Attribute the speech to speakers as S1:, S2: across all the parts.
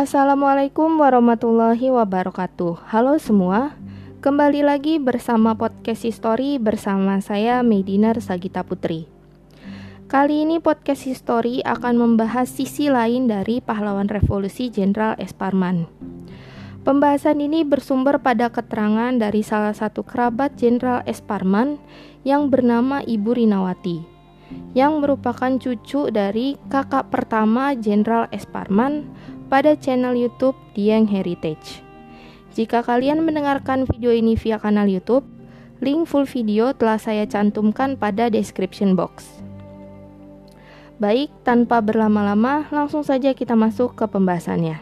S1: Assalamualaikum warahmatullahi wabarakatuh. Halo semua, kembali lagi bersama podcast History bersama saya Medinar Sagita Putri. Kali ini podcast History akan membahas sisi lain dari pahlawan revolusi Jenderal S. Pembahasan ini bersumber pada keterangan dari salah satu kerabat Jenderal S. Yang bernama Ibu Rinawati, yang merupakan cucu dari kakak pertama Jenderal S. pada channel YouTube Dieng Heritage. Jika kalian mendengarkan video ini via kanal YouTube, link full video telah saya cantumkan pada description box. Baik, tanpa berlama-lama, langsung saja kita masuk ke pembahasannya.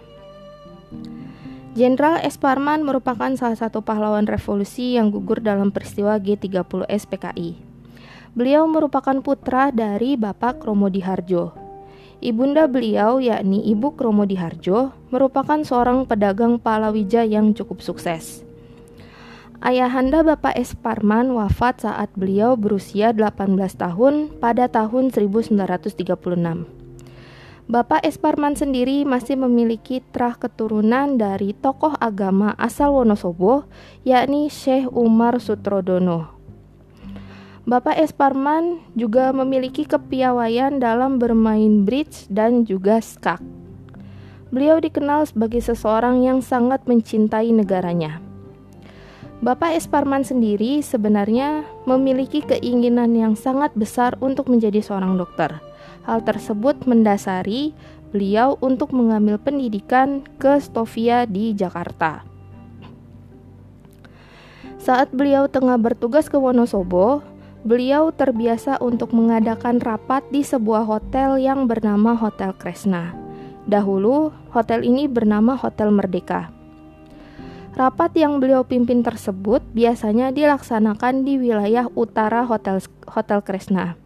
S1: Jenderal S. Parman merupakan salah satu pahlawan revolusi yang gugur dalam peristiwa G30S PKI. Beliau merupakan putra dari Bapak Romo Diharjo, Ibunda beliau, yakni Ibu Kromo Diharjo, merupakan seorang pedagang palawija yang cukup sukses. Ayahanda Bapak S. Parman wafat saat beliau berusia 18 tahun pada tahun 1936. Bapak S. Parman sendiri masih memiliki terah keturunan dari tokoh agama asal Wonosobo, yakni Syekh Umar Sutrodono. Bapak S. Parman juga memiliki kepiawaian dalam bermain bridge dan juga skak. Beliau dikenal sebagai seseorang yang sangat mencintai negaranya. Bapak S. Parman sendiri sebenarnya memiliki keinginan yang sangat besar untuk menjadi seorang dokter. Hal tersebut mendasari beliau untuk mengambil pendidikan ke Stovia di Jakarta. Saat beliau tengah bertugas ke Wonosobo, Beliau terbiasa untuk mengadakan rapat di sebuah hotel yang bernama Hotel Kresna. Dahulu, hotel ini bernama Hotel Merdeka. Rapat yang beliau pimpin tersebut biasanya dilaksanakan di wilayah utara Hotel Hotel Kresna.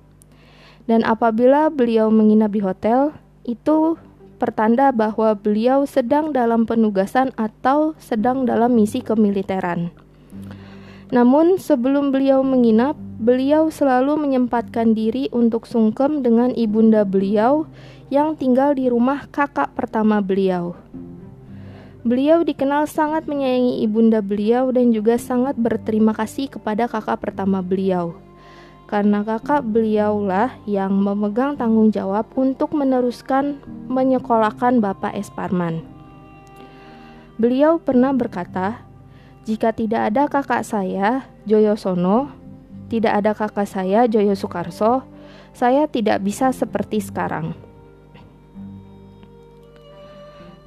S1: Dan apabila beliau menginap di hotel, itu pertanda bahwa beliau sedang dalam penugasan atau sedang dalam misi kemiliteran. Namun, sebelum beliau menginap, beliau selalu menyempatkan diri untuk sungkem dengan ibunda beliau yang tinggal di rumah kakak pertama beliau. Beliau dikenal sangat menyayangi ibunda beliau dan juga sangat berterima kasih kepada kakak pertama beliau. Karena kakak beliaulah yang memegang tanggung jawab untuk meneruskan menyekolahkan Bapak S. Parman. Beliau pernah berkata, jika tidak ada kakak saya, Joyo Sono, tidak ada kakak saya, Joyo Sukarso, saya tidak bisa seperti sekarang.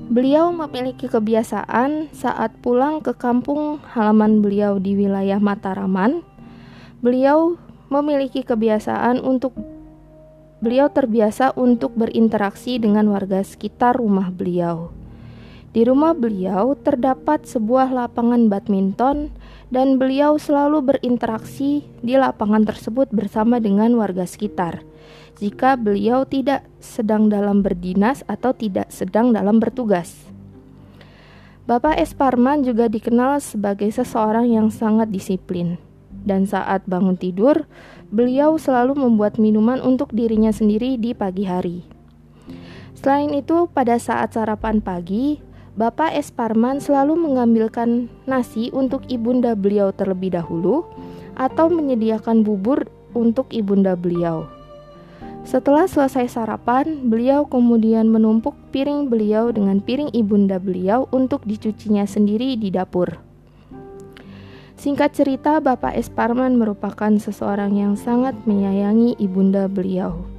S1: Beliau memiliki kebiasaan saat pulang ke kampung halaman beliau di wilayah Mataraman. Beliau memiliki kebiasaan untuk beliau terbiasa untuk berinteraksi dengan warga sekitar rumah beliau. Di rumah beliau terdapat sebuah lapangan badminton dan beliau selalu berinteraksi di lapangan tersebut bersama dengan warga sekitar. Jika beliau tidak sedang dalam berdinas atau tidak sedang dalam bertugas. Bapak S. Juga dikenal sebagai seseorang yang sangat disiplin. Dan saat bangun tidur, beliau selalu membuat minuman untuk dirinya sendiri di pagi hari. Selain itu, pada saat sarapan pagi, Bapak S. Parman selalu mengambilkan nasi untuk ibunda beliau terlebih dahulu atau menyediakan bubur untuk ibunda beliau. Setelah selesai sarapan, beliau kemudian menumpuk piring beliau dengan piring ibunda beliau untuk dicucinya sendiri di dapur. Singkat cerita, Bapak S. Parman merupakan seseorang yang sangat menyayangi ibunda beliau.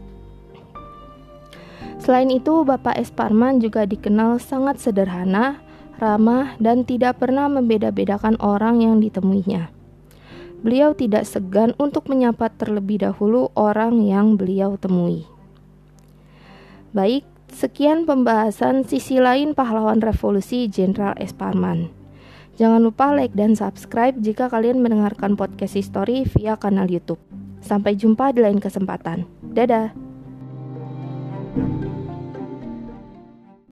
S1: Selain itu, Bapak S. Parman juga dikenal sangat sederhana, ramah, dan tidak pernah membeda-bedakan orang yang ditemuinya. Beliau tidak segan untuk menyapa terlebih dahulu orang yang beliau temui. Baik, sekian pembahasan sisi lain pahlawan revolusi Jenderal S. Parman. Jangan lupa like dan subscribe jika kalian mendengarkan podcast history via kanal YouTube. Sampai jumpa di lain kesempatan. Dadah.